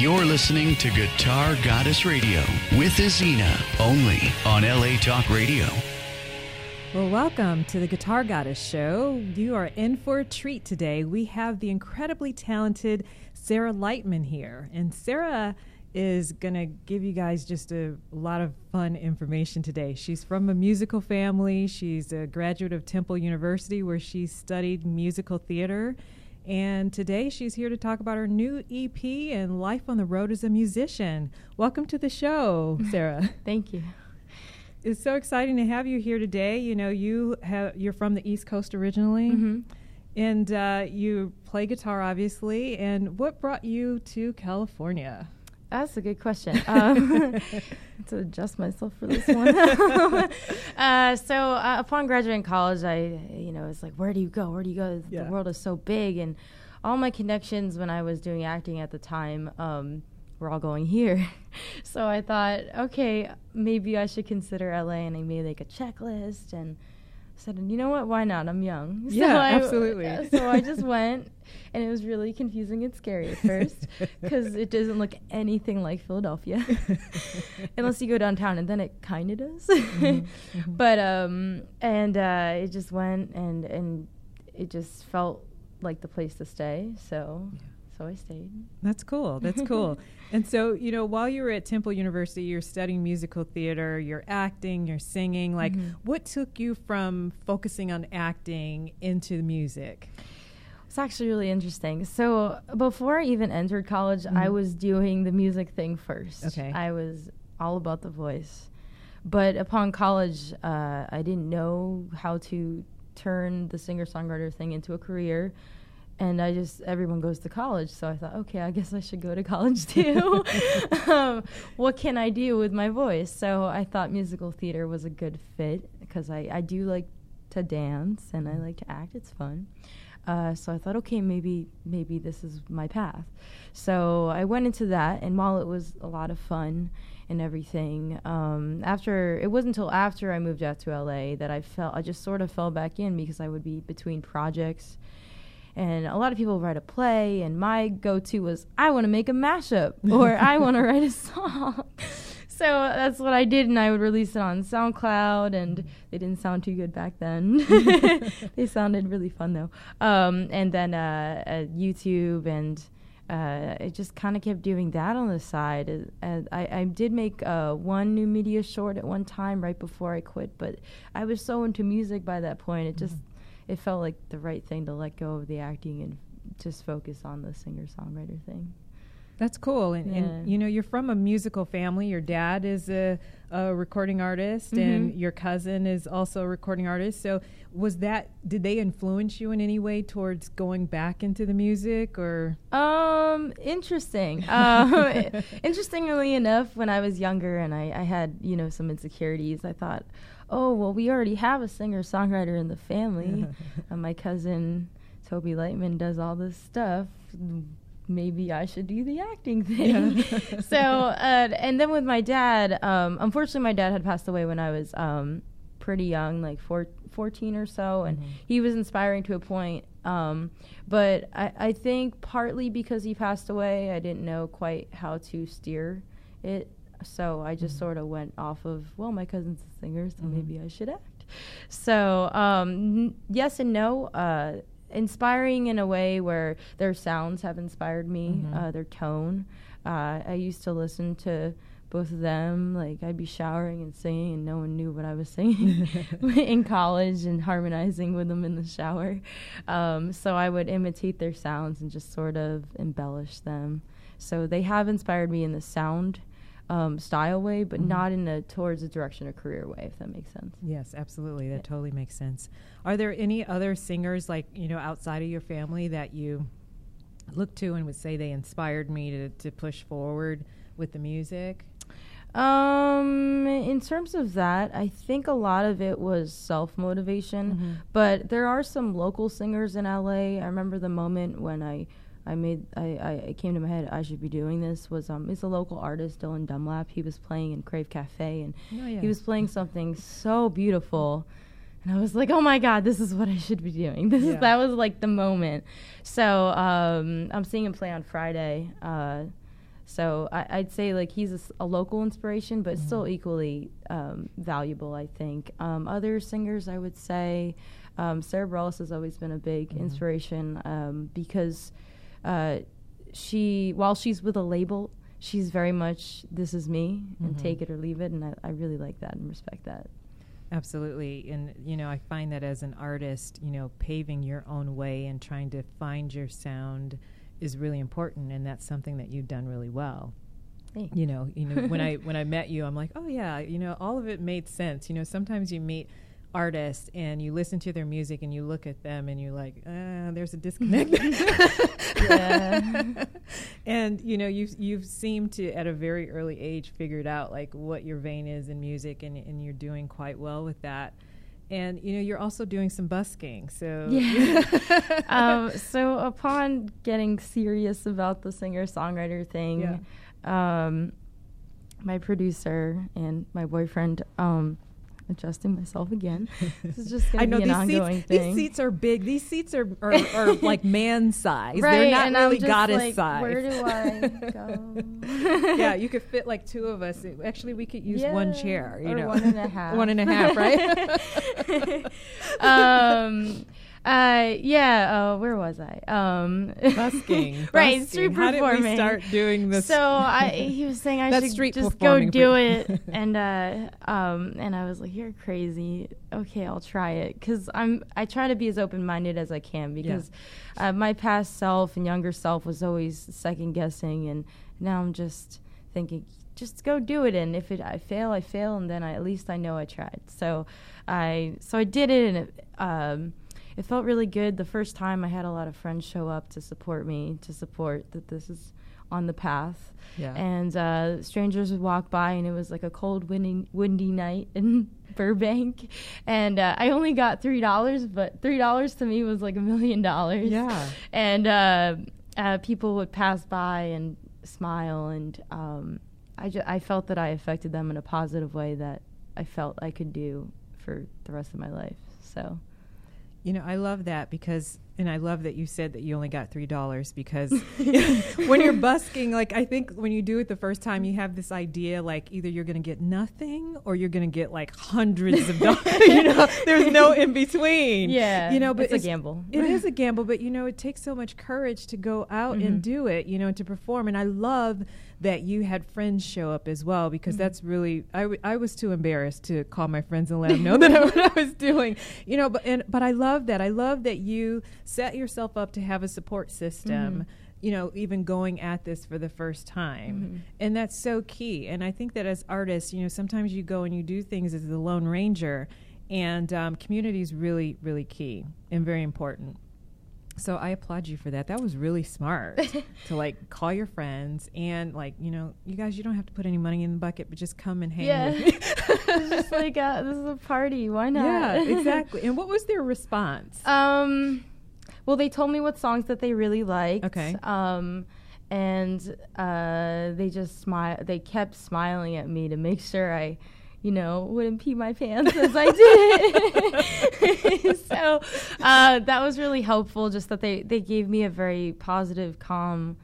You're listening to Guitar Goddess Radio with Azina, only on LA Talk Radio. Well, welcome to the Guitar Goddess Show. You are in for a treat today. We have the incredibly talented Sarah Lightman here. And Sarah is going to give you guys just a lot of fun information today. She's from a musical family. She's a graduate of Temple University, where she studied musical theater. And today she's here to talk about her new EP and life on the road as a musician. Welcome to the show, Sarah. Thank you. It's so exciting to have you here today. You know, you have you're from the East Coast originally, Mm-hmm. and uh, you play guitar, obviously. And what brought you to California? That's a good question. Um, to adjust myself for this one. uh, so uh, upon graduating college, I, you know, it's like, where do you go? Where do you go? Yeah. The world is so big, and all my connections when I was doing acting at the time um, were all going here. so I thought, okay, maybe I should consider LA, and I made like a checklist and said, you know what? Why not? I'm young. Yeah, I, absolutely. So I just went, and it was really confusing and scary at first because it doesn't look anything like Philadelphia, unless you go downtown, and then it kind of does. Mm-hmm, But um, and uh, it just went, and and it just felt like the place to stay. So, so I stayed. That's cool. That's cool. and so, you know, while you were at Temple University, you're studying musical theater, you're acting, you're singing. Like, Mhm. what took you from focusing on acting into the music? It's actually really interesting. So before I even entered college, I Mhm. was doing the music thing first. Okay. I was all about the voice. But upon college, uh, I didn't know how to turn the singer songwriter thing into a career. And I just, everyone goes to college. So I thought, okay, I guess I should go to college too. um, what can I do with my voice? So I thought musical theater was a good fit because I, I do like to dance and I like to act. It's fun. Uh, so I thought, okay, maybe maybe this is my path. So I went into that, and while it was a lot of fun and everything, um, after it wasn't until after I moved out to LA that I felt I just sort of fell back in because I would be between projects. And a lot of people write a play, and my go-to was I want to make a mashup or I want to write a song. So that's what I did, and I would release it on SoundCloud, and they didn't sound too good back then. they sounded really fun though. Um, and then uh, uh, YouTube, and uh, I just kind of kept doing that on the side. Uh, I, I did make uh, one new media short at one time right before I quit, but I was so into music by that point. It just it felt like the right thing to let go of the acting and just focus on the singer songwriter thing. That's cool. And, and you know, you're from a musical family. Your dad is a, a recording artist, and Mhm. your cousin is also a recording artist. So, was that, did they influence you in any way towards going back into the music or? Um, interesting. Um, interestingly enough, when I was younger and I, I had, you know, some insecurities, I thought, oh, well, we already have a singer songwriter in the family. uh, my cousin, Toby Lightman, does all this stuff. Maybe I should do the acting thing. Yeah. so, uh, and then with my dad, um, unfortunately, my dad had passed away when I was um, pretty young, like four, 14 or so, and Mhm. he was inspiring to a point. Um, but I, I think partly because he passed away, I didn't know quite how to steer it. So I just Mhm. sort of went off of, well, my cousin's a singer, so Mhm. maybe I should act. So um, n- yes and no. Uh, inspiring in a way where their sounds have inspired me, Mhm. uh, their tone. Uh, I used to listen to both of them. Like I'd be showering and singing, and no one knew what I was singing in college, and harmonizing with them in the shower. Um, so I would imitate their sounds and just sort of embellish them. So they have inspired me in the sound um, style way, but Mhm. not in a towards a direction of career way, if that makes sense. Yes, absolutely. That Yeah. totally makes sense. Are there any other singers, like, you know, outside of your family that you look to and would say they inspired me to, to push forward with the music? Um, in terms of that, I think a lot of it was self motivation, Mm-hmm. but there are some local singers in LA. I remember the moment when I. I made I, I it came to my head I should be doing this was um it's a local artist Dylan Dunlap he was playing in Crave Cafe and Oh, yeah. he was playing something so beautiful and I was like, "Oh my God, this is what I should be doing." This Yeah. is that was like the moment. So um, I'm seeing him play on Friday. Uh, so I, I'd say like he's a local inspiration, but still equally um, valuable. I think um, other singers, I would say, um, Sara Bareilles has always been a big inspiration um, because uh, she, while she's with a label, she's very much this is me and take it or leave it, and I, I really like that and respect that. Absolutely. And, you know, I find that as an artist, you know, paving your own way and trying to find your sound is really important. And that's something that you've done really well. Thanks. You know, you know, when I when I met you, I'm like, oh yeah, you know, all of it made sense. You know, sometimes you meet artists and you listen to their music and you look at them and you're like, uh, there's a disconnect. Yeah. and you know, you've you've seemed to at a very early age figured out like what your vein is in music and and you're doing quite well with that. And you know, you're also doing some busking. So Yeah. um, so upon getting serious about the singer songwriter thing, um, my producer and my boyfriend, um, adjusting myself again. This is just I going know to be these an ongoing seats. thing. These seats are big. These seats are are, are like man size. right, They're not and really goddess like, size. Where do I go? yeah, you could fit like two of us. Actually, we could use one chair. You or know, one and a half. one and a half, right? um, uh, yeah. Uh, where was I? Um, Busking, right, busking. street How did we start doing this? So I, he was saying I should street just go do it, and uh, um, and I was like, "You're crazy." Okay, I'll try it because I'm. I try to be as open minded as I can because uh, my past self and younger self was always second guessing, and now I'm just thinking, just go do it, and if it I fail, I fail, and then I, at least I know I tried. So I so I did it, and it, um, it felt really good. The first time I had a lot of friends show up to support me, to support that this is on the path. Yeah. And uh, strangers would walk by, and it was like a cold, windy, windy night in Burbank. And uh, I only got three dollars, but three dollars to me was like a million dollars. Yeah. And uh, uh, people would pass by and smile, and um, I ju- I felt that I affected them in a positive way that I felt I could do for the rest of my life. So. You know, I love that because, and I love that you said that you only got three dollars because when you're busking, like I think when you do it the first time, you have this idea like either you're going to get nothing or you're going to get like hundreds of dollars. you know, there's no in between. Yeah, you know, but it's a gamble. It is a gamble, but you know, it takes so much courage to go out Mm-hmm. and do it. You know, to perform. And I love that you had friends show up as well because Mm-hmm. that's really I, w- I was too embarrassed to call my friends and let them know that I, what I was doing you know but and but I love that I love that you set yourself up to have a support system Mm-hmm. you know even going at this for the first time Mm-hmm. and that's so key and I think that as artists you know sometimes you go and you do things as the lone ranger and um, community is really really key and very important so I applaud you for that. That was really smart to like call your friends and like you know you guys you don't have to put any money in the bucket but just come and hang Yeah. it's just like uh, this is a party. Why not? yeah, exactly. And what was their response? Um, well, they told me what songs that they really liked. Okay. Um, and uh, they just smile. They kept smiling at me to make sure I, you know, wouldn't pee my pants as I did. so uh, that was really helpful. Just that they they gave me a very positive, calm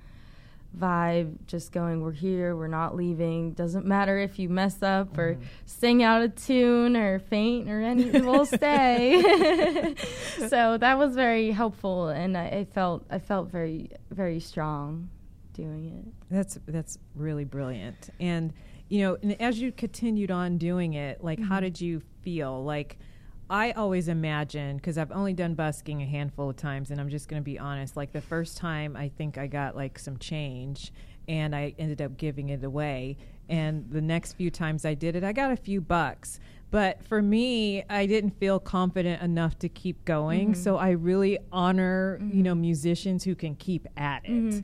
vibe just going we're here we're not leaving. Doesn't matter if you mess up or mm-hmm. sing out of tune or faint or anything we'll stay. So that was very helpful and I, I felt i felt very very strong doing it. That's that's really brilliant. And you know, and as you continued on doing it, like how mm-hmm. did you feel? Like I always imagine because I've only done busking a handful of times, and I'm just going to be honest. Like the first time, I think I got like some change, and I ended up giving it away. And the next few times I did it, I got a few bucks. But for me, I didn't feel confident enough to keep going. Mm-hmm. So I really honor, you know, mm-hmm. musicians who can keep at it. Mm-hmm.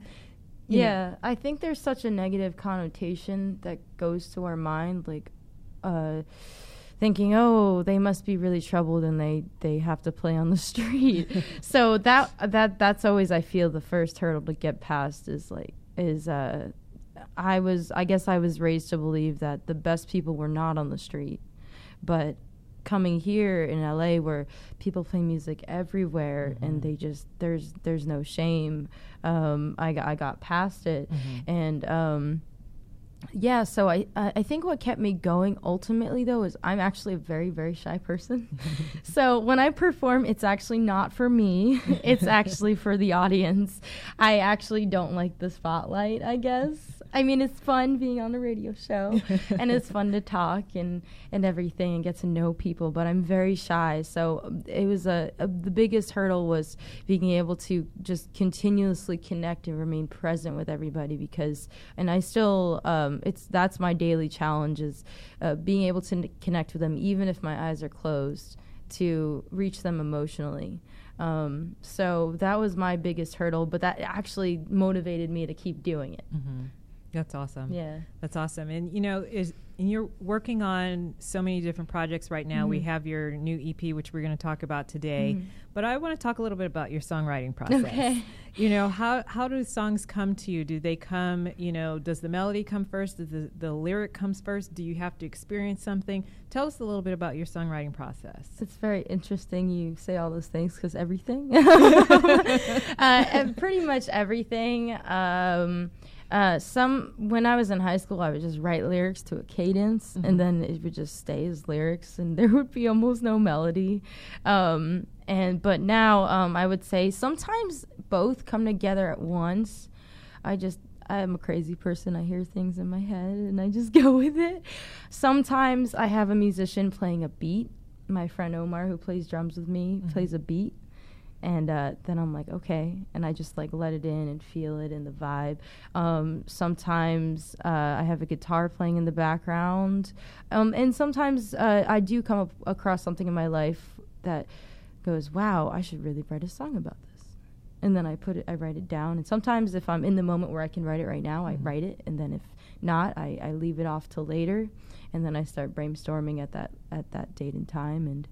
Know, yeah i think there's such a negative connotation that goes to our mind like uh, thinking, "Oh, they must be really troubled, and they they have to play on the street." so that that that's always I feel the first hurdle to get past is like is uh, I was I guess I was raised to believe that the best people were not on the street, but coming here in LA where people play music everywhere mm-hmm. and they just there's there's no shame um, I, I got past it mm-hmm. and um, yeah so I, I think what kept me going ultimately though is i'm actually a very very shy person. So when i perform it's actually not for me. It's actually for the audience. I actually don't like the spotlight i guess I mean, it's fun being on the radio show, and it's fun to talk and and everything and get to know people. But I'm very shy, so um, it was a, a the biggest hurdle was being able to just continuously connect and remain present with everybody because, and I still, um, it's that's my daily challenge is uh, being able to n- connect with them even if my eyes are closed to reach them emotionally. Um, so that was my biggest hurdle, but that actually motivated me to keep doing it. Mm-hmm. That's awesome. Yeah. That's awesome. And you know, is and you're working on so many different projects right now. Mm-hmm. We have your new EP which we're going to talk about today. Mm-hmm. But I want to talk a little bit about your songwriting process. Okay. You know, how how do songs come to you? Do they come, you know, does the melody come first? Does the, the lyric comes first? Do you have to experience something? Tell us a little bit about your songwriting process. It's very interesting you say all those things because everything. uh, pretty much everything. Um, uh, some when I was in high school, I would just write lyrics to a cadence, mm-hmm. and then it would just stay as lyrics, and there would be almost no melody. Um, and but now, um, I would say sometimes both come together at once. I just I'm a crazy person. I hear things in my head, and I just go with it. Sometimes I have a musician playing a beat. My friend Omar, who plays drums with me, mm-hmm. plays a beat and uh, then I'm like, okay, and I just like let it in and feel it in the vibe. Um, sometimes uh, I have a guitar playing in the background, um, and sometimes uh, I do come up across something in my life that goes, wow, I should really write a song about this. And then I put it, I write it down. And sometimes if I'm in the moment where I can write it right now, mm-hmm. I write it, and then if not, I, I leave it off till later, and then I start brainstorming at that at that date and time and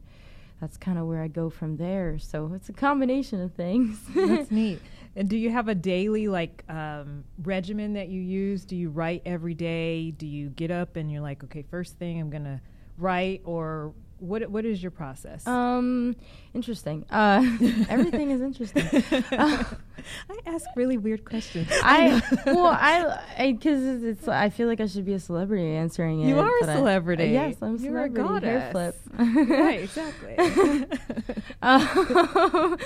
that's kind of where I go from there. So it's a combination of things. that's neat. And do you have a daily like um, regimen that you use? Do you write every day? Do you get up and you're like, okay, first thing I'm gonna write, or what what is your process? Um, interesting. Uh, everything is interesting. Uh, I ask really weird questions. I well, I because it's, it's, I feel like I should be a celebrity answering it. You are a celebrity. I, yes, I'm a celebrity. You're a Hair flip. right, exactly. um,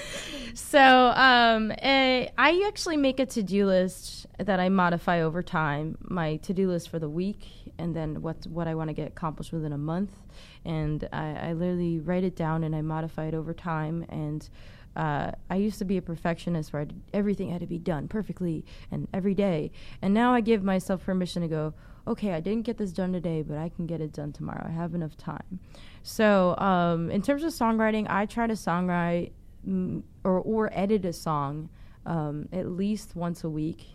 so um, eh, I actually make a to do list that I modify over time. My to do list for the week, and then what what I want to get accomplished within a month and I, I literally write it down and I modify it over time. And uh, I used to be a perfectionist where everything had to be done perfectly and every day. And now I give myself permission to go, okay, I didn't get this done today, but I can get it done tomorrow. I have enough time. So, um, in terms of songwriting, I try to songwrite mm, or, or edit a song um, at least once a week.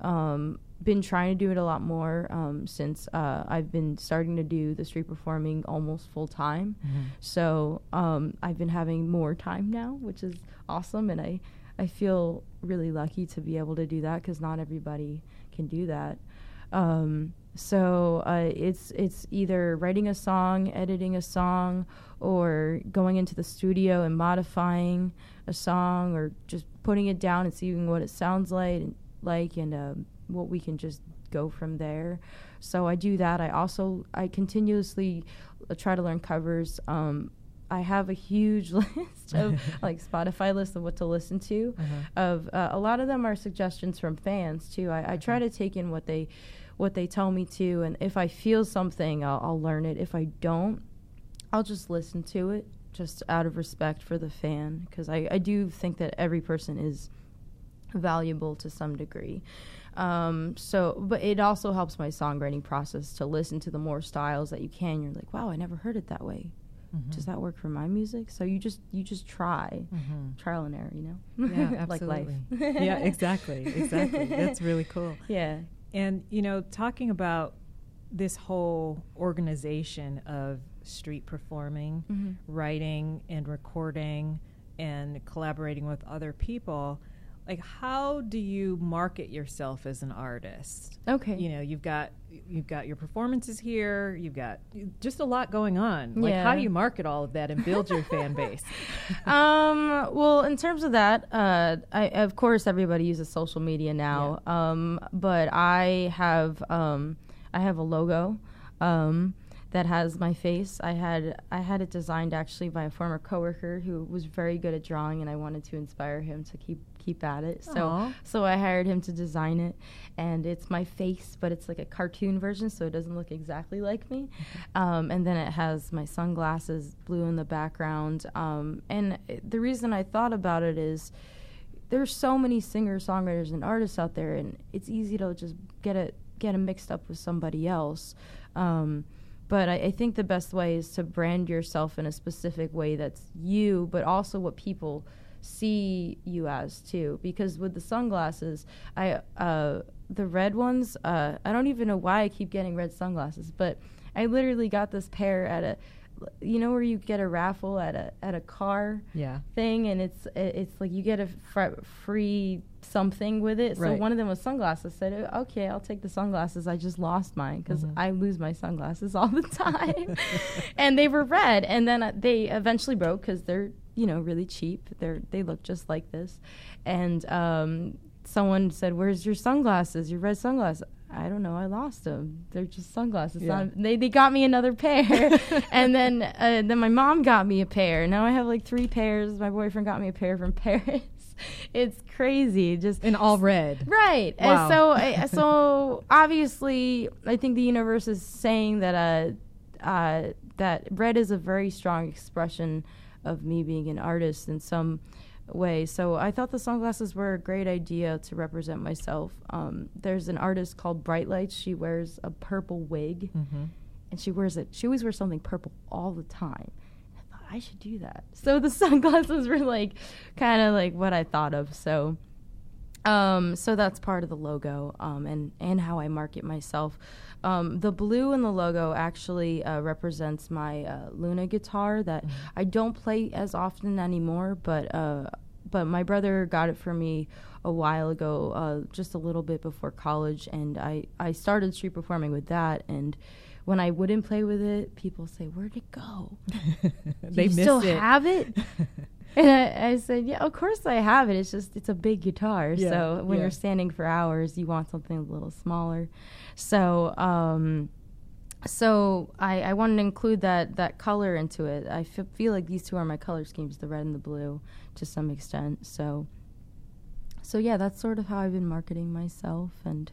Um, been trying to do it a lot more um, since uh, I've been starting to do the street performing almost full time. Mm-hmm. So um, I've been having more time now, which is awesome, and I I feel really lucky to be able to do that because not everybody can do that. Um, so uh, it's it's either writing a song, editing a song, or going into the studio and modifying a song, or just putting it down and seeing what it sounds like and like and um, what we can just go from there. So I do that. I also I continuously uh, try to learn covers. Um, I have a huge list of like Spotify list of what to listen to. Uh-huh. Of uh, a lot of them are suggestions from fans too. I, I try to take in what they what they tell me to, and if I feel something, I'll, I'll learn it. If I don't, I'll just listen to it, just out of respect for the fan, because I, I do think that every person is valuable to some degree. Um, so, but it also helps my songwriting process to listen to the more styles that you can. You're like, wow, I never heard it that way. Mm-hmm. Does that work for my music? So you just you just try, mm-hmm. trial and error, you know. Yeah, like life. yeah, exactly, exactly. That's really cool. Yeah. And you know, talking about this whole organization of street performing, Mhm. writing and recording and collaborating with other people, like how do you market yourself as an artist? Okay. You know, you've got you've got your performances here, you've got just a lot going on. Like how do you market all of that and build your fan base? um, well, in terms of that, uh, I, of course, everybody uses social media now. Um, but I have, um, I have a logo, um, that has my face. I had, I had it designed actually by a former coworker who was very good at drawing, and I wanted to inspire him to keep keep at it. So, Aw. so I hired him to design it, and it's my face, but it's like a cartoon version, so it doesn't look exactly like me. Um, and then it has my sunglasses, blue in the background. Um, and the reason I thought about it is there's so many singers, songwriters, and artists out there, and it's easy to just get it get them mixed up with somebody else. Um, but I, I think the best way is to brand yourself in a specific way that's you, but also what people see you as too. Because with the sunglasses, I uh, the red ones, uh, I don't even know why I keep getting red sunglasses, but I literally got this pair at a, you know, where you get a raffle at a at a car yeah. thing, and it's it's like you get a fr- free something with it. So one of them was sunglasses. Said, okay, I'll take the sunglasses. I just lost mine because Mhm. I lose my sunglasses all the time, and they were red. And then uh, they eventually broke because they're you know really cheap. They're they look just like this, and um, someone said, "Where's your sunglasses? Your red sunglasses?" I don't know. I lost them. They're just sunglasses. Yeah. They they got me another pair, and then uh, then my mom got me a pair. Now I have like three pairs. My boyfriend got me a pair from Paris. It's crazy. Just In all red. Right. Wow. And so, I, so obviously, I think the universe is saying that uh, uh, that red is a very strong expression of me being an artist in some way. So I thought the sunglasses were a great idea to represent myself. Um, there's an artist called Bright Lights. She wears a purple wig, Mm-hmm. and she wears it. She always wears something purple all the time. I thought I should do that. So the sunglasses were like kind of like what I thought of. So um, so that's part of the logo um, and and how I market myself. Um, the blue in the logo actually uh, represents my uh, Luna guitar that I don't play as often anymore, but uh, but my brother got it for me a while ago, uh, just a little bit before college, and I I started street performing with that and. When I wouldn't play with it, people say, "Where'd it go? Do they you still it. have it?" And I, I said, "Yeah, of course I have it. It's just it's a big guitar. Yeah, so when yeah. you're standing for hours, you want something a little smaller. So, um, so I, I wanted to include that that color into it. I f- feel like these two are my color schemes, the red and the blue, to some extent. So, so yeah, that's sort of how I've been marketing myself, and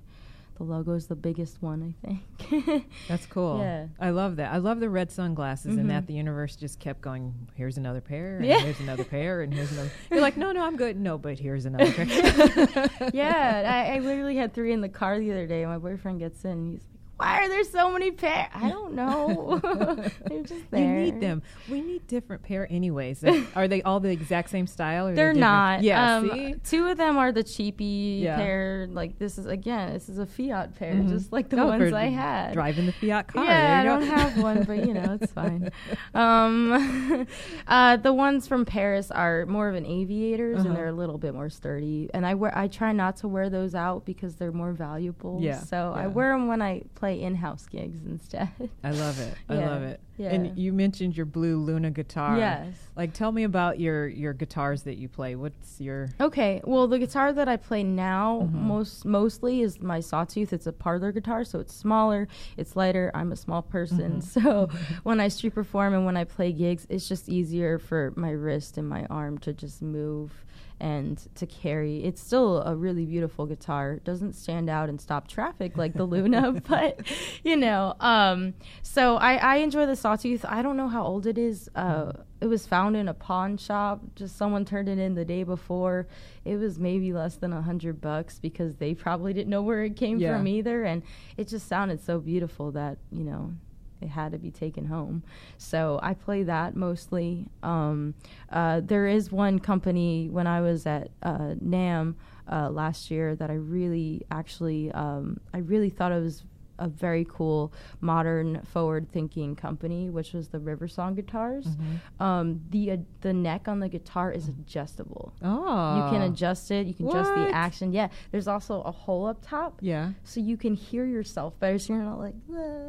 the logo is the biggest one, I think. That's cool. Yeah. I love that. I love the red sunglasses and Mhm. that the universe just kept going, here's another pair, and Yeah. here's another pair, and here's another. You're like, no, no, I'm good. No, but here's another pair. yeah, I, I literally had three in the car the other day. My boyfriend gets in. And he's like, "Why are there so many pairs? I don't know. They're just there. You need them. We need different pair anyways. Are they all the exact same style? Or They're different? not. Yeah, Um, see? Two of them are the cheapy Yeah. pair. Like this is again, this is a Fiat pair, Mhm. just like the No, ones I had. Driving the Fiat car. Yeah, I don't have one, but you know it's fine. Um, uh, the ones from Paris are more of an aviators, Uh-huh. and they're a little bit more sturdy. And I wear, I try not to wear those out because they're more valuable. Yeah, So I wear them when I play in-house gigs instead. I love it. I love it. yeah. And you mentioned your blue Luna guitar. Yes. Like, tell me about your your guitars that you play. What's your? Okay, well, the guitar that I play now Mhm. most mostly is my Sawtooth. It's a parlor guitar, so it's smaller, it's lighter. I'm a small person, Mhm. so when I street perform and when I play gigs, it's just easier for my wrist and my arm to just move and to carry. It's still a really beautiful guitar. It doesn't stand out and stop traffic like the Luna, but you know. Um, so I, I enjoy the Sawtooth. I don't know how old it is. Uh, it was found in a pawn shop. Just someone turned it in the day before. It was maybe less than a hundred bucks because they probably didn't know where it came Yeah. from either, and it just sounded so beautiful that you know it had to be taken home. So I play that mostly. Um, uh, there is one company when I was at uh, NAMM uh, last year that I really actually um, I really thought it was a very cool, modern, forward-thinking company, which was the Riversong guitars. Mm-hmm. Um, the uh, the neck on the guitar is adjustable. Oh. You can adjust it. You can adjust the action. Yeah. There's also a hole up top, Yeah. so you can hear yourself better. So you're not like.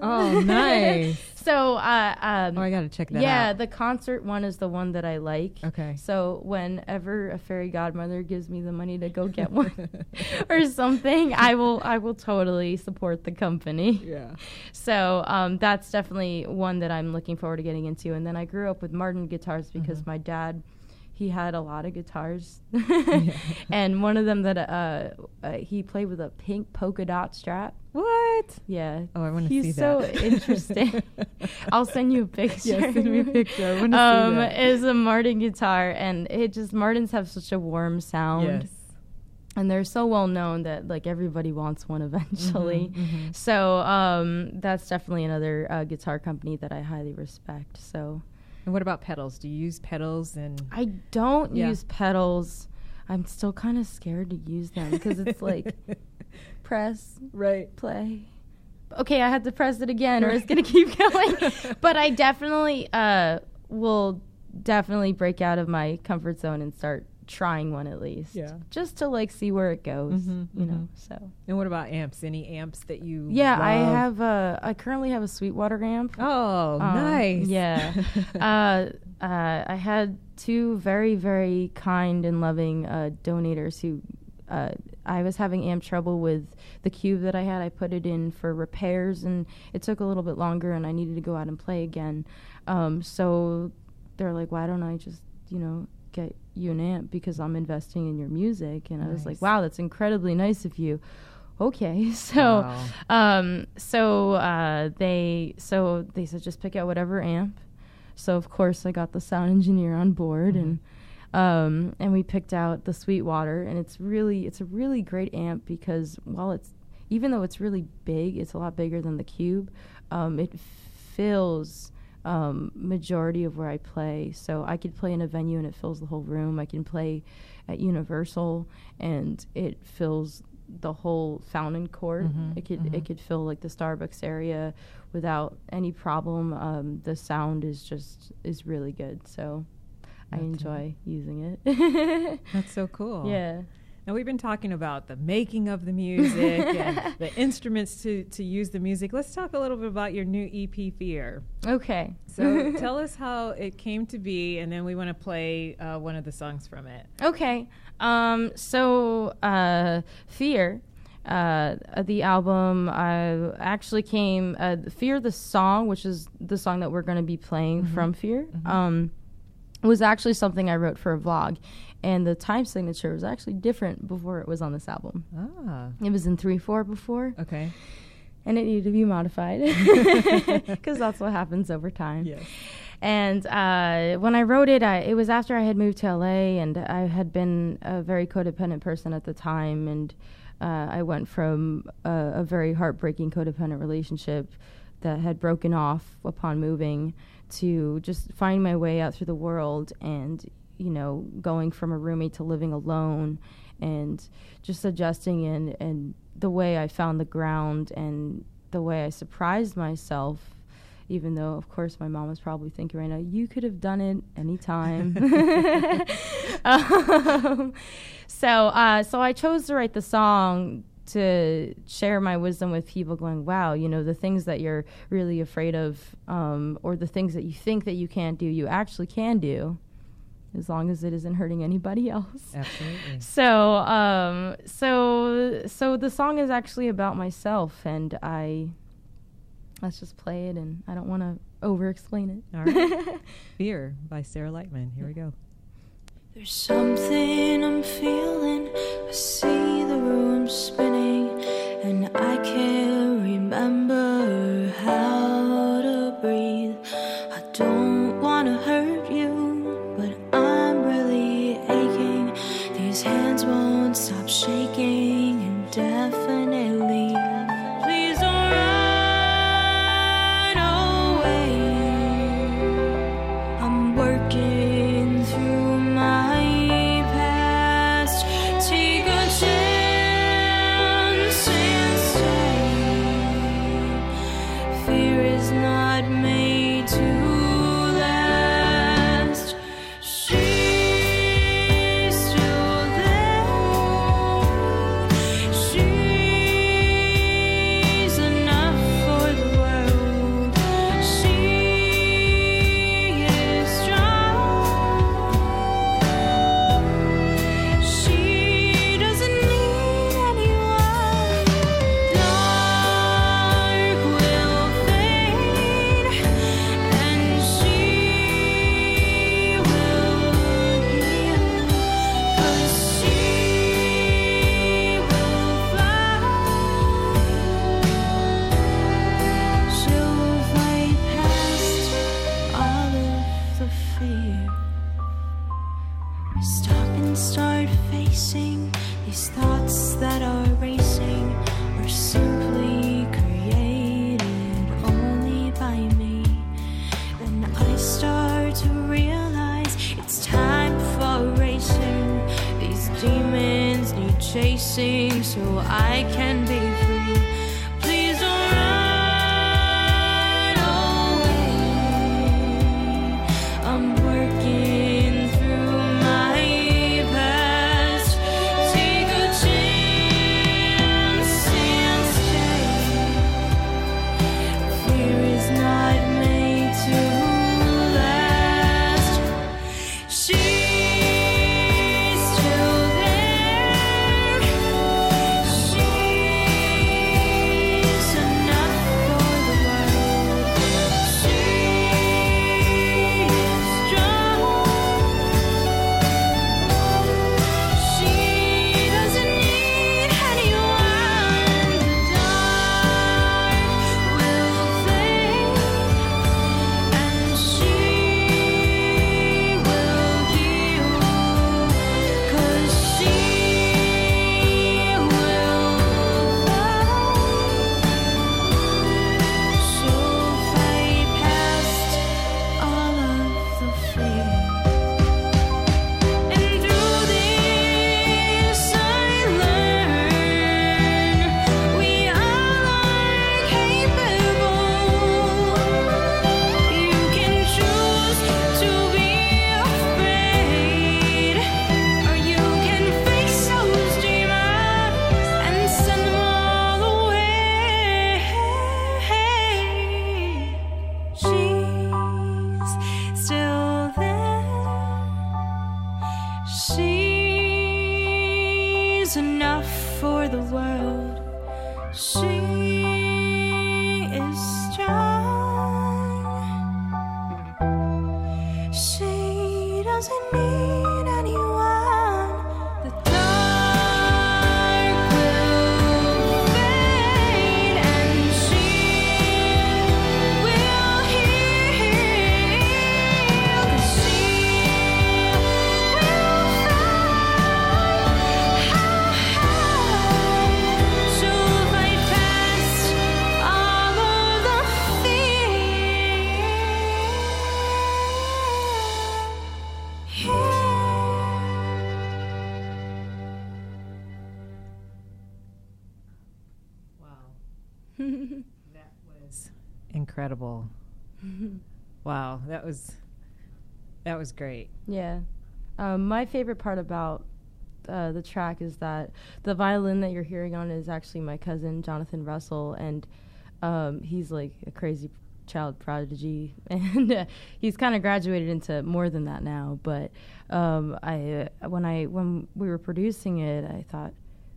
Oh, nice. So, uh, um, Oh, I got to check that out. yeah, out. the concert one is the one that I like. Okay. So whenever a fairy godmother gives me the money to go get one or something, I will I will totally support the company. Yeah. So um, that's definitely one that I'm looking forward to getting into. And then I grew up with Martin guitars because Mm-hmm. my dad. He had a lot of guitars, and one of them that uh, uh, he played with a pink polka dot strap. What? Yeah. Oh, I wanna see that. He's so interesting. I'll send you a picture. Yeah, send me a picture. I wanna see um, that. Is a Martin guitar, and it just Martins have such a warm sound, Yes. And they're so well known that like everybody wants one eventually. Mm-hmm, So um, that's definitely another uh, guitar company that I highly respect. So And what about pedals? Do you use pedals and I don't Yeah. use pedals. I'm still kind of scared to use them because it's like press, right? play. Okay, I had to press it again, or it's gonna keep going. but I definitely uh, will definitely break out of my comfort zone and start trying one at least. Yeah. Just to like see where it goes. Mhm, You know. mhm. So And what about amps? Any amps that you? yeah, I love? have a. I currently have a Sweetwater amp. Oh, Um, nice. Yeah. uh, uh, I had two very, very kind and loving uh, donators who. Uh, I was having amp trouble with the cube that I had. I put it in for repairs, and it took a little bit longer, and I needed to go out and play again. Um, so they're like, "Why don't I just, you know, get you an amp because I'm investing in your music?" And I was like, "Wow, that's incredibly nice of you." Okay, so Wow. um, so uh, they so they said just pick out whatever amp. So of course I got the sound engineer on board and um, and we picked out the Sweetwater and it's really it's a really great amp because while it's even though it's really big, it's a lot bigger than the Cube. Um, it fills um, majority of where I play. So I could play in a venue and it fills the whole room. I can play at Universal and it fills the whole fountain court. Mhm, It could mhm. it could fill like the Starbucks area without any problem. Um, the sound is just is really good. So I That's enjoy using it. That's so cool. yeah. Now we've been talking about the making of the music and the instruments to, to use the music. Let's talk a little bit about your new EP, Fear. Okay. So tell us how it came to be, and then we want to play uh, one of the songs from it. Okay. Um, so, uh, Fear, uh, the album, uh, actually came, uh, Fear the song, which is the song that we're going to be playing from Fear, um, was actually something I wrote for a vlog. And the time signature was actually different before it was on this album. Ah, It was in 3 4 before, okay. and it needed to be modified because that's what happens over time. Yes. And uh, when I wrote it, I, it was after I had moved to LA, and I had been a very codependent person at the time, and uh, I went from a, a very heartbreaking codependent relationship that had broken off upon moving to just find my way out through the world and you know going from a roommate to living alone and just adjusting and and the way I found the ground and the way I surprised myself even though of course my mom was probably thinking right now you could have done it anytime. Um, so uh, so I chose to write the song to share my wisdom with people going wow you know the things that you're really afraid of um, or the things that you think that you can't do you actually can do as long as it isn't hurting anybody else Absolutely. so um so so the song is actually about myself and i let's just play it and i don't want to over explain it All right. Fear by Sarah Lightman. Here we go. There's something I'm feeling. I see the room spinning, and I can't remember how to breathe. I don't chasing so I can be free. That was great. Yeah. Um, my favorite part about uh, the track is that the violin that you're hearing on is actually my cousin Jonathan Russell, and um, he's like a crazy child prodigy, and uh, he's kind of graduated into more than that now. But um, I, uh, when I when we were producing it, I thought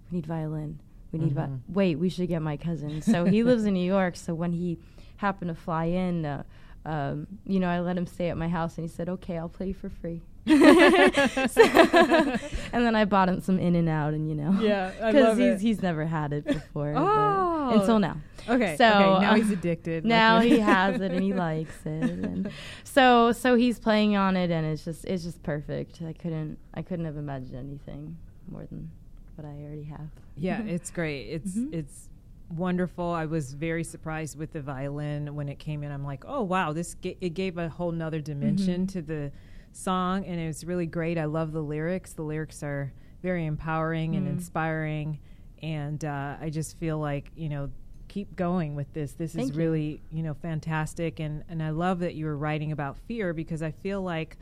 we need violin. We need vi- Mhm. wait. We should get my cousin. So he lives in New York. So when he happened to fly in. Um, you know, I let him stay at my house, and he said, "Okay, I'll play you for free." So- and then I bought him some In-N-Out, and you know, Yeah, because he's it. he's never had it before. Oh. until now. Okay, So okay, now uh, he's addicted. Now he has it and he likes it, and so so he's playing on it, and it's just it's just perfect. I couldn't I couldn't have imagined anything more than what I already have. Yeah, it's great. It's Mhm. it's wonderful. I was very surprised with the violin when it came in. I'm like, oh wow, this ga- it gave a whole nother dimension Mhm. to the song, and it was really great. I love the lyrics. The lyrics are very empowering and Mm. inspiring, and uh, I just feel like you know. Keep going with this. This Thank is you. really, you know, fantastic, and and I love that you were writing about fear because I feel like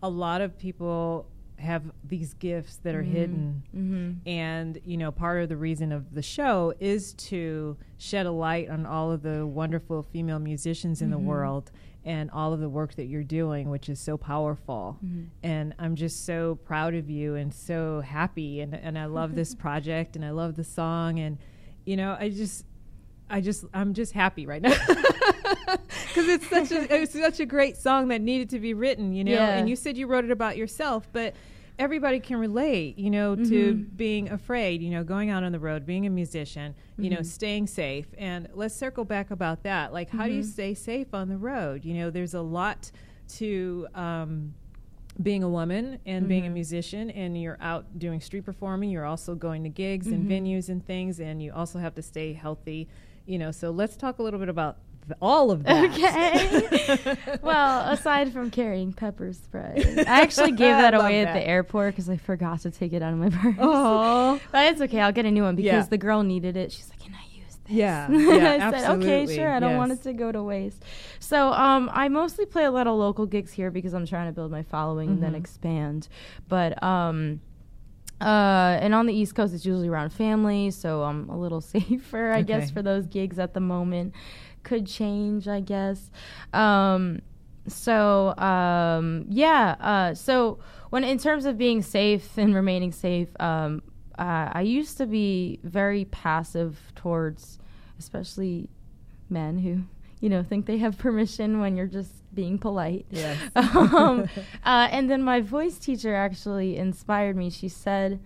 a lot of people have these gifts that are hidden Mm-hmm. and you know part of the reason of the show is to shed a light on all of the wonderful female musicians in the Mhm. world and all of the work that you're doing which is so powerful Mhm. and i'm just so proud of you and so happy and, and i love this project and i love the song and you know i just i just i'm just happy right now because it's such a it's such a great song that needed to be written you know Yeah. and you said you wrote it about yourself but everybody can relate you know to Mhm. being afraid you know going out on the road being a musician you know Mhm. staying safe and let's circle back about that like how do you Mhm. stay safe on the road you know there's a lot to um, being a woman and being a Mhm. musician and you're out doing street performing you're also going to gigs and Mhm. venues and things and you also have to stay healthy you know so let's talk a little bit about th- all of that. Okay. well, aside from carrying pepper spray, I actually gave that away that. at the airport because I forgot to take it out of my purse. Oh, But it's okay. I'll get a new one because Yeah. the girl needed it. She's like, "Can I use this?" Yeah, yeah, I said, "Okay, sure. I don't want it to go to waste." So, um, I mostly play a lot of local gigs here because I'm trying to build my following and then Mhm. expand. But um, uh, and on the East Coast, it's usually around family, so I'm a little safer, I guess, for those gigs at the moment. Could change, I guess. Um, so um, yeah. Uh, so when in terms of being safe and remaining safe, um, uh, I used to be very passive towards, especially men who you know think they have permission when you're just being polite. yes. um, uh, and then my voice teacher actually inspired me. She said,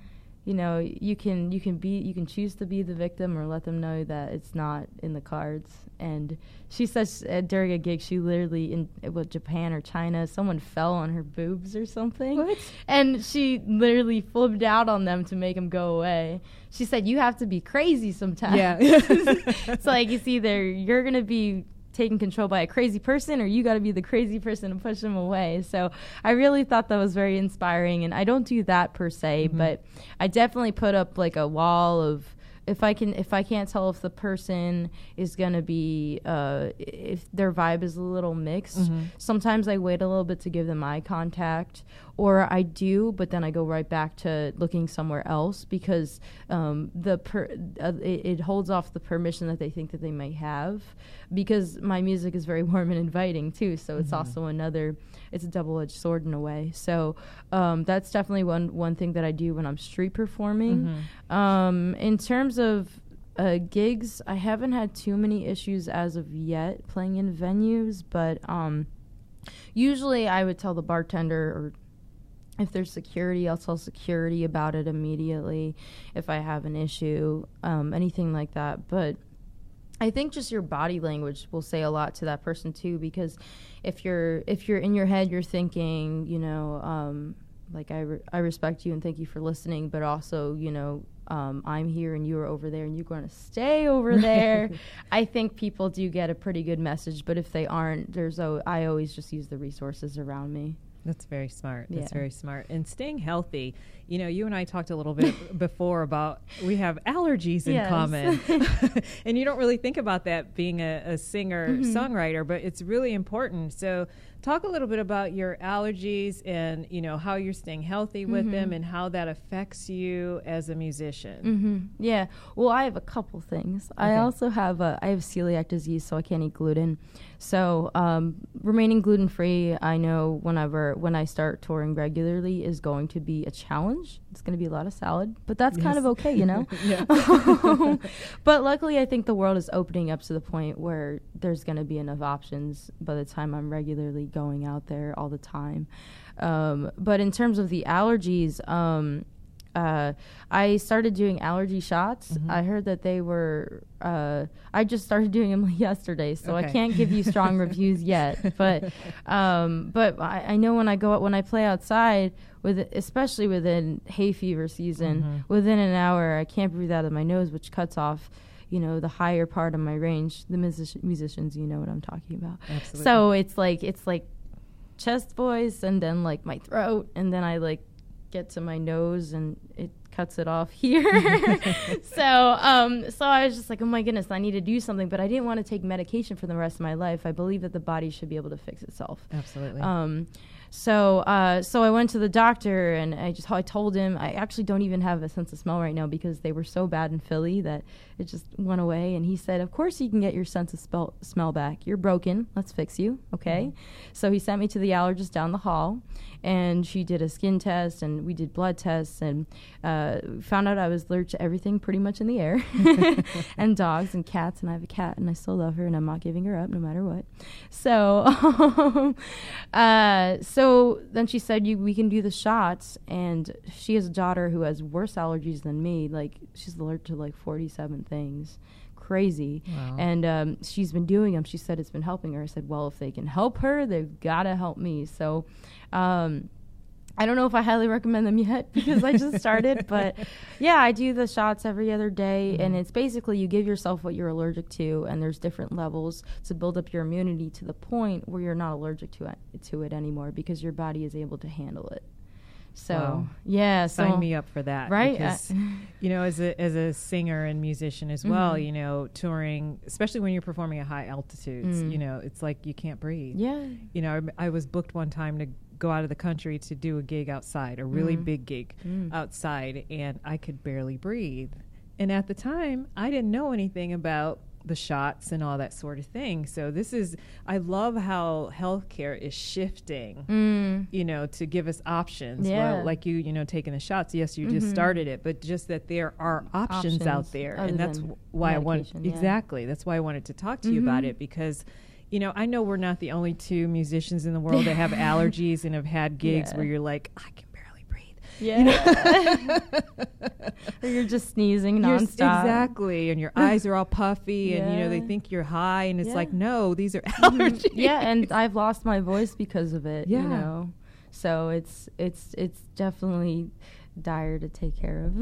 you know, you can you can be you can choose to be the victim or let them know that it's not in the cards. And she says uh, during a gig, she literally in uh, what Japan or China, someone fell on her boobs or something, What? and she literally flipped out on them to make them go away. She said, "You have to be crazy sometimes." Yeah. it's like it's either you're gonna be taken control by a crazy person or you got to be the crazy person and push them away so i really thought that was very inspiring and i don't do that per se Mhm. but i definitely put up like a wall of if i can if i can't tell if the person is going to be uh if their vibe is a little mixed Mhm. sometimes i wait a little bit to give them eye contact or i do but then i go right back to looking somewhere else because um, the per- uh, it, it holds off the permission that they think that they may have because my music is very warm and inviting too so it's Mhm. also another it's a double-edged sword in a way so um, that's definitely one one thing that i do when i'm street performing Mhm. um, in terms of uh, gigs, I haven't had too many issues as of yet playing in venues, but um, usually I would tell the bartender or if there's security, I'll tell security about it immediately if I have an issue, um, anything like that. But I think just your body language will say a lot to that person too, because if you're if you're in your head, you're thinking, you know, um, like I re- I respect you and thank you for listening, but also, you know, um, I'm here and you're over there and you're going to stay over there. I think people do get a pretty good message, but if they aren't, there's o- I always just use the resources around me. That's very smart. That's Yeah. very smart. And staying healthy. You know, you and I talked a little bit before about we have allergies in Yes. common. and you don't really think about that being a, a singer Mm-hmm. songwriter, but it's really important. So talk a little bit about your allergies and, you know, how you're staying healthy with Mm-hmm. them and how that affects you as a musician. hmm Yeah. Well, I have a couple things. I also have a, I have celiac disease, so I can't eat gluten. So um, remaining gluten free, I know whenever when I start touring regularly is going to be a challenge. It's going to be a lot of salad, but that's kind of okay, you know. But luckily, I think the world is opening up to the point where there's going to be enough options by the time I'm regularly going out there all the time. Um, but in terms of the allergies, um, uh, I started doing allergy shots. Mhm. I heard that they were. Uh, I just started doing them yesterday, so I can't give you strong reviews yet. But um, but I, I know when I go out, when I play outside, with especially within hay fever season, Mhm. within an hour, I can't breathe out of my nose, which cuts off. You know the higher part of my range. The music- musicians, you know what I'm talking about. Absolutely. So it's like it's like chest voice and then like my throat and then I like get to my nose and it cuts it off here. so um so I was just like, oh my goodness, I need to do something, but I didn't want to take medication for the rest of my life. I believe that the body should be able to fix itself. Absolutely. Um, so, uh, so I went to the doctor and I just I told him I actually don't even have a sense of smell right now because they were so bad in Philly that it just went away. And he said, "Of course you can get your sense of spell, smell back. You're broken. Let's fix you, okay?" So he sent me to the allergist down the hall, and she did a skin test and we did blood tests and uh, found out I was allergic to everything pretty much in the air, and dogs and cats. And I have a cat and I still love her and I'm not giving her up no matter what. So, uh, so then she said, "You, we can do the shots." And she has a daughter who has worse allergies than me. Like she's allergic to like forty-seven things, crazy. Wow. And um, she's been doing them. She said it's been helping her. I said, "Well, if they can help her, they've got to help me." So. Um, I don't know if I highly recommend them yet because I just started, but yeah, I do the shots every other day, and it's basically you give yourself what you're allergic to, and there's different levels to build up your immunity to the point where you're not allergic to it to it anymore because your body is able to handle it. So Wow. yeah, so Sign me up for that, Right? Because, Uh, you know, as a as a singer and musician as well, Mhm. you know, touring, especially when you're performing at high altitudes, Mm. you know, it's like you can't breathe. Yeah. You know, I, I was booked one time to go out of the country to do a gig outside, a really Mhm. big gig Mm. outside, and I could barely breathe. And at the time, I didn't know anything about the shots and all that sort of thing. So this is, I love how healthcare is shifting Mm. you know, to give us options. Yeah. Well, like you, you know, taking the shots. Yes, you just Mhm. started it, but just that there are options, out there, and that's why I want yeah. exactly. That's why I wanted to talk to you about Mhm. it because. You know, I know we're not the only two musicians in the world that have allergies and have had gigs Yeah. where you're like, I can. Yeah. or you're just sneezing You're nonstop. exactly, and your eyes are all puffy, and you know they think you're high, and it's Yeah. like, no, these are Mhm. allergies. yeah, and I've lost my voice because of it. Yeah. You know, so it's it's it's definitely dire to take care of.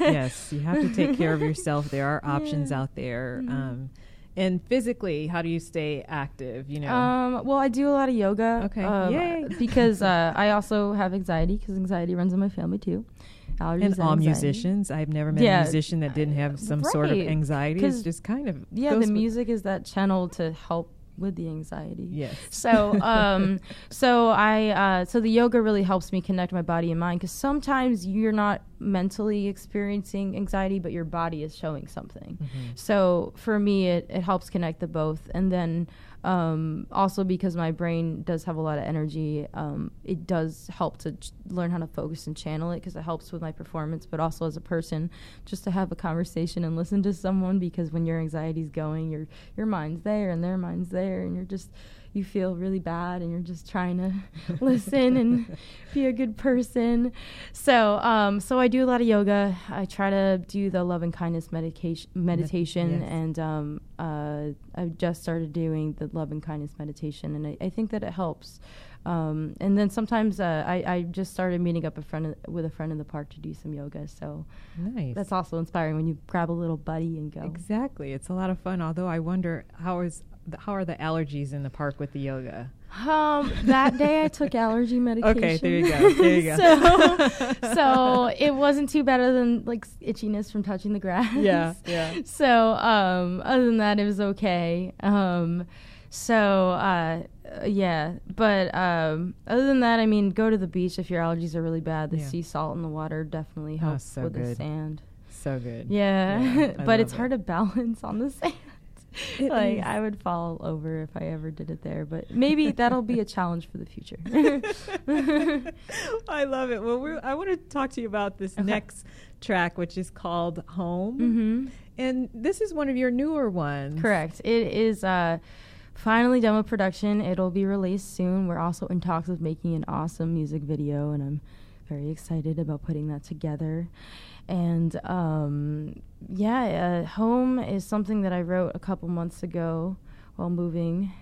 yes, you have to take care of yourself. There are options out there. Mhm. Um, and physically, how do you stay active? You know, Um, well, I do a lot of yoga. Okay. um, Yay. because uh, I also have anxiety because anxiety runs in my family too. Allergies and all anxiety. musicians. I've never met Yeah, a musician that didn't have some sort of anxiety. It's just kind of Yeah, the music is that channel to help with the anxiety. Yes. So, um, so I, uh, so the yoga really helps me connect my body and mind because sometimes you're not mentally experiencing anxiety, but your body is showing something. Mhm. So for me, it, it helps connect the both. And then um, also because my brain does have a lot of energy, um, it does help to ch- learn how to focus and channel it because it helps with my performance, but also as a person, just to have a conversation and listen to someone because when your anxiety's going, your your mind's there and their mind's there, and you're just you feel really bad and you're just trying to listen and be a good person. So, um, so I do a lot of yoga. I try to do the love and kindness medication, meditation, yes. and um, uh, I've just started doing the love and kindness meditation, and I, I think that it helps. Um, and then sometimes uh, I, I just started meeting up a friend with a friend in the park to do some yoga. So Nice. that's also inspiring when you grab a little buddy and go. Exactly. It's a lot of fun. Although I wonder how is how are the allergies in the park with the yoga? Um, that day I took allergy medication. Okay, there you go. There you go. so, so it wasn't too bad than like itchiness from touching the grass. yeah, yeah. So, um, other than that, it was okay. Um, so, uh, yeah, but um, other than that, I mean, go to the beach if your allergies are really bad. The Yeah. sea salt in the water definitely Oh, helps so with the sand. So good. Yeah, Yeah, but it's love hard to balance on the sand. It like is. I would fall over if I ever did it there, but maybe that'll be a challenge for the future. I love it. Well, we're, I want to talk to you about this Okay. next track, which is called Home. hmm And this is one of your newer ones. Correct. It is uh, finally done with production. It'll be released soon. We're also in talks of making an awesome music video, and I'm very excited about putting that together. And um, yeah, uh, Home is something that I wrote a couple months ago while moving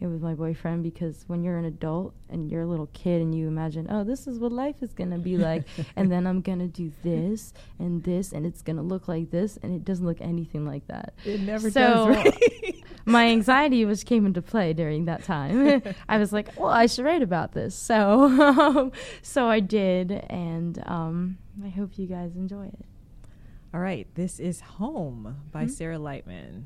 it was my boyfriend because when you're an adult and you're a little kid and you imagine, oh, this is what life is going to be like, and then I'm going to do this and this, and it's going to look like this, and it doesn't look anything like that. It never So, does, right? my anxiety which came into play during that time. I was like, well, I should write about this. So, so I did, and um, I hope you guys enjoy it. All right. This is Home by Mhm. Sarah Lightman.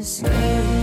This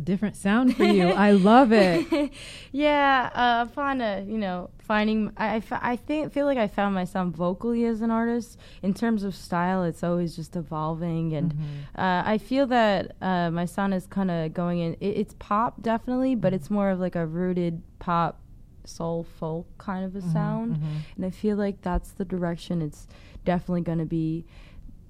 a different sound for you. I love it. yeah, uh, upon uh, you know finding, I I, I think feel like I found my sound vocally as an artist. In terms of style, it's always just evolving, and uh, I feel that uh, my sound is kind of going in. It, it's pop definitely, but it's more of like a rooted pop, soul folk kind of a sound, and I feel like that's the direction it's definitely going to be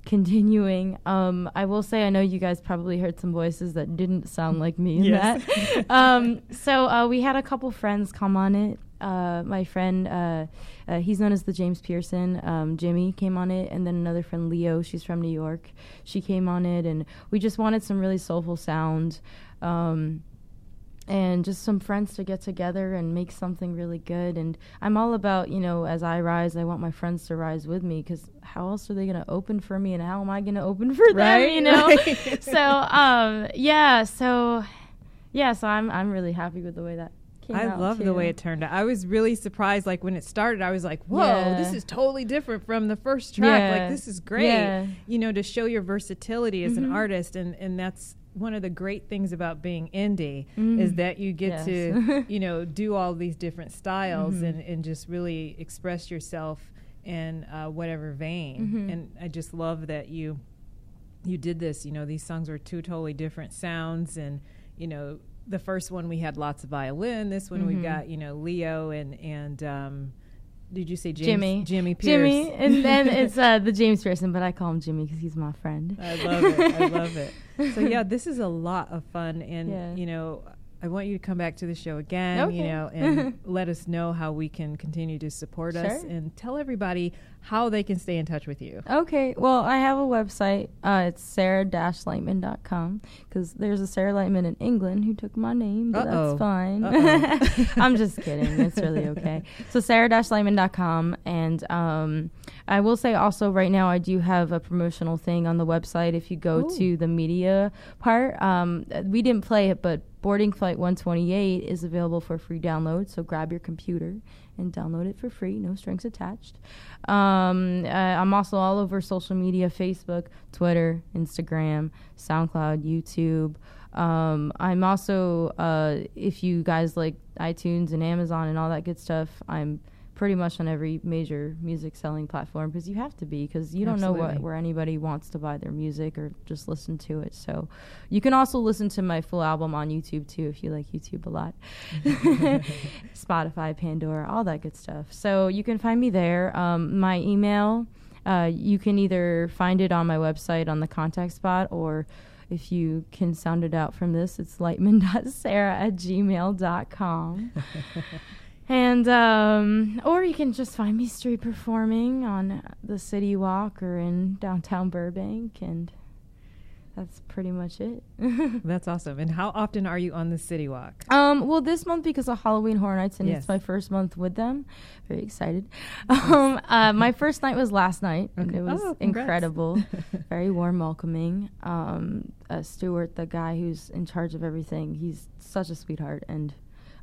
continuing. Um, I will say, I know you guys probably heard some voices that didn't sound like me in Yes. that. um, so uh, we had a couple friends come on it. Uh, my friend, uh, uh, he's known as the James Pearson. Um, Jimmy came on it, and then another friend, Leo. She's from New York. She came on it, and we just wanted some really soulful sound. Um, and just some friends to get together and make something really good. And I'm all about, you know, as I rise, I want my friends to rise with me because how else are they going to open for me and how am I going to open for them, Right, you know? right. so, um, yeah, so, yeah, so I'm, I'm really happy with the way that I out. love the way it turned out. I was really surprised. Like when it started, I was like, "Whoa, Yeah. this is totally different from the first track. Yeah. Like this is great." Yeah. You know, to show your versatility as an Mhm. artist, and and that's one of the great things about being indie Mm. is that you get Yes. to you know do all these different styles Mhm. and and just really express yourself in uh, whatever vein. Mhm. And I just love that you you did this. You know, these songs were two totally different sounds, and you know, the first one we had lots of violin. This one Mhm. we've got you know Leo and and um, did you say James, Jimmy. Jimmy Pierce? Jimmy, and then it's uh, the James Pearson, but I call him Jimmy because he's my friend. I love it. I love it. So yeah, this is a lot of fun, and Yeah. you know, I want you to come back to the show again, you know, and let us know how we can continue to support us and tell everybody how they can stay in touch with you. Okay, well, I have a website. Uh, it's sarah-lightman.com because there's a Sarah Lightman in England who took my name, but Uh-oh. that's fine. I'm just kidding. It's really okay. So sarah-lightman.com. And um, I will say also right now I do have a promotional thing on the website. If you go Ooh. to the media part, um, we didn't play it, but Boarding Flight 128 is available for free download. So grab your computer and download it for free, no strings attached. Um, uh, I'm also all over social media Facebook, Twitter, Instagram, SoundCloud, YouTube. Um, I'm also, uh, if you guys like iTunes and Amazon and all that good stuff, I'm pretty much on every major music selling platform because you have to be because you don't know what, where anybody wants to buy their music or just listen to it. So you can also listen to my full album on YouTube too if you like YouTube a lot. Spotify, Pandora, all that good stuff. So you can find me there. Um, my email, uh, you can either find it on my website on the contact spot or if you can sound it out from this, it's lightman.sarah at gmail.com. And um, or you can just find me street performing on the City Walk or in downtown Burbank, and that's pretty much it. That's awesome. And how often are you on the City Walk? Um, well, this month because of Halloween Horror Nights and Yes. it's my first month with them, very excited. Um, uh, my first night was last night, and it was Oh, incredible, very warm, welcoming. Um, uh, Stuart, the guy who's in charge of everything, he's such a sweetheart, and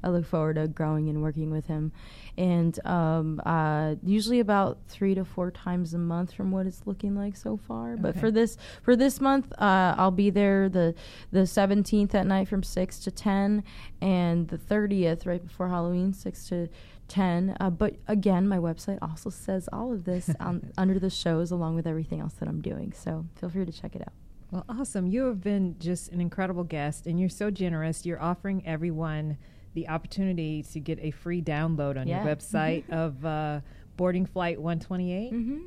I look forward to growing and working with him. And um, uh, usually about three to four times a month, from what it's looking like so far. But for this for this month, uh, I'll be there the the seventeenth at night from six to ten, and the thirtieth right before Halloween, six to. 10 uh, but again my website also says all of this on, under the shows along with everything else that i'm doing so feel free to check it out Well, awesome. You have been just an incredible guest, and you're so generous. You're offering everyone the opportunity to get a free download on Yeah. your website of uh, Boarding Flight 128. mm-hmm.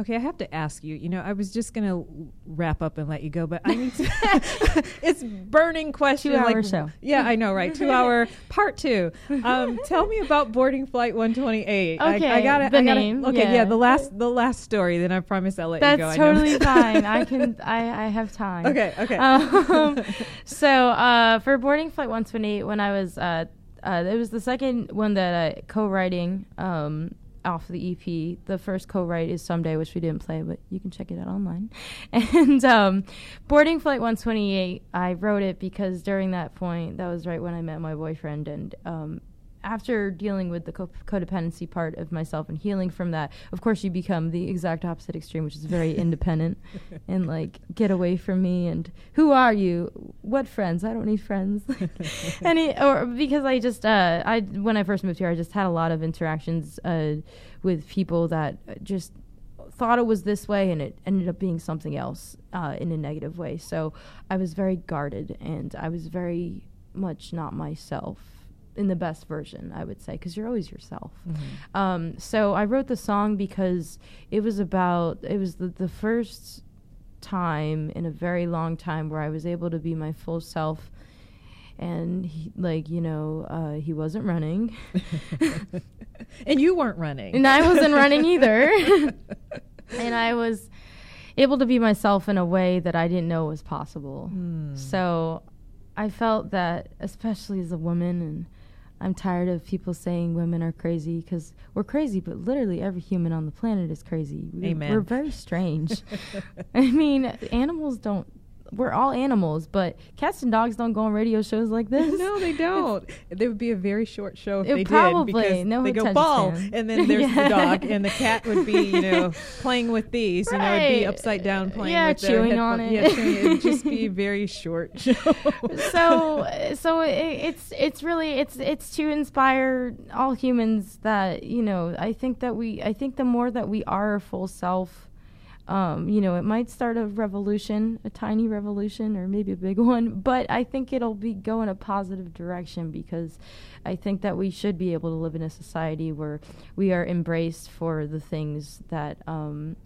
Okay, I have to ask you. You know, I was just gonna wrap up and let you go, but I need to. it's burning question. Two-hour like, show. Yeah, I know, right? Two hour part two. Um, tell me about boarding flight 128. I, I gotta. the I gotta name, okay, yeah. yeah. the last, the last story. Then I promise I'll let That's you go. Know. totally fine. I can. I, I have time. Okay, okay. Um, so uh, for boarding flight 128, when I was, uh, uh, it was the second one that I co-writing um, off the EP. The first co-write is someday, which we didn't play, but you can check it out online. And um, boarding flight 128, I wrote it because during that point, that was right when I met my boyfriend, and um, after dealing with the co- codependency part of myself and healing from that, of course, you become the exact opposite extreme, which is very independent and like get away from me. And who are you? What friends? I don't need friends. Any or because I just uh, I when I first moved here, I just had a lot of interactions uh, with people that just thought it was this way and it ended up being something else uh, in a negative way. So I was very guarded and I was very much not myself in the best version, I would say, because you're always yourself. Um, so I wrote the song because it was about, it was the, the first time in a very long time where I was able to be my full self. And he, like you know, uh, he wasn't running, and you weren't running. and I wasn't running either. and I was able to be myself in a way that I didn't know was possible. Hmm. So I felt that, especially as a woman, and I'm tired of people saying women are crazy because we're crazy, but literally every human on the planet is crazy. We're, Amen. We're very strange. I mean, animals don't. We're all animals, but cats and dogs don't go on radio shows like this. no, they don't. There would be a very short show if It they probably, did because no they go ball, and then there's Yeah. the dog, and the cat would be, you know, playing with these. You know, it'd be upside down uh, playing Yeah, with chewing on it. Yeah, chewing. It'd just be a very short show. so so it, it's it's really it's it's to inspire all humans that you know i think that we i think the more that we are our full self um, you know it might start a revolution a tiny revolution or maybe a big one but i think it'll be go in a positive direction because i think that we should be able to live in a society where we are embraced for the things that um,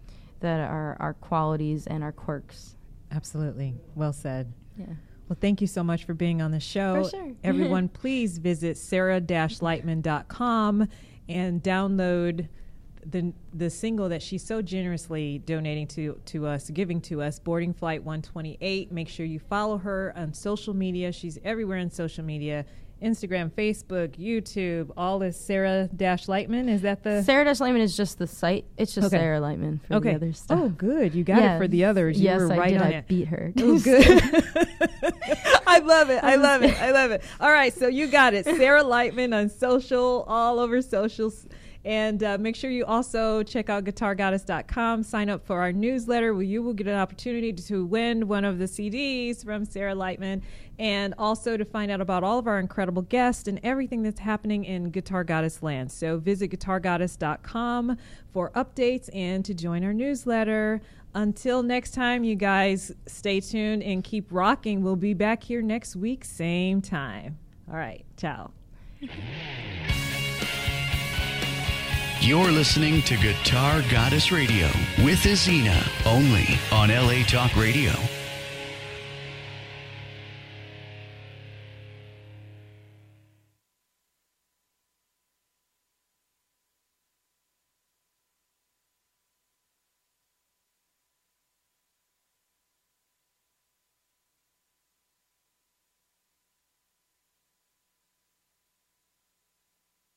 that are our qualities and our quirks Absolutely, well said. yeah Well, thank you so much for being on the show. For sure. Everyone, please visit sarah-lightman.com and download the the single that she's so generously donating to to us, giving to us, Boarding Flight 128. Make sure you follow her on social media. She's everywhere on social media. Instagram, Facebook, YouTube, all is Sarah Dash Lightman. Is that the Sarah Dash Lightman is just the site. It's just Okay. Sarah Lightman for okay? the other oh, stuff. Oh, good. You got Yeah. it for the others. You yes, were I right did. on I it. beat her. Oh, good. I love it. I love it. I love it. All right, so you got it. Sarah Lightman on social, all over socials. And uh, make sure you also check out guitargoddess.com. Sign up for our newsletter where you will get an opportunity to win one of the CDs from Sarah Lightman and also to find out about all of our incredible guests and everything that's happening in Guitar Goddess land. So visit guitargoddess.com for updates and to join our newsletter. Until next time, you guys stay tuned and keep rocking. We'll be back here next week, same time. All right, ciao. You're listening to Guitar Goddess Radio with Azita, only on LA Talk Radio.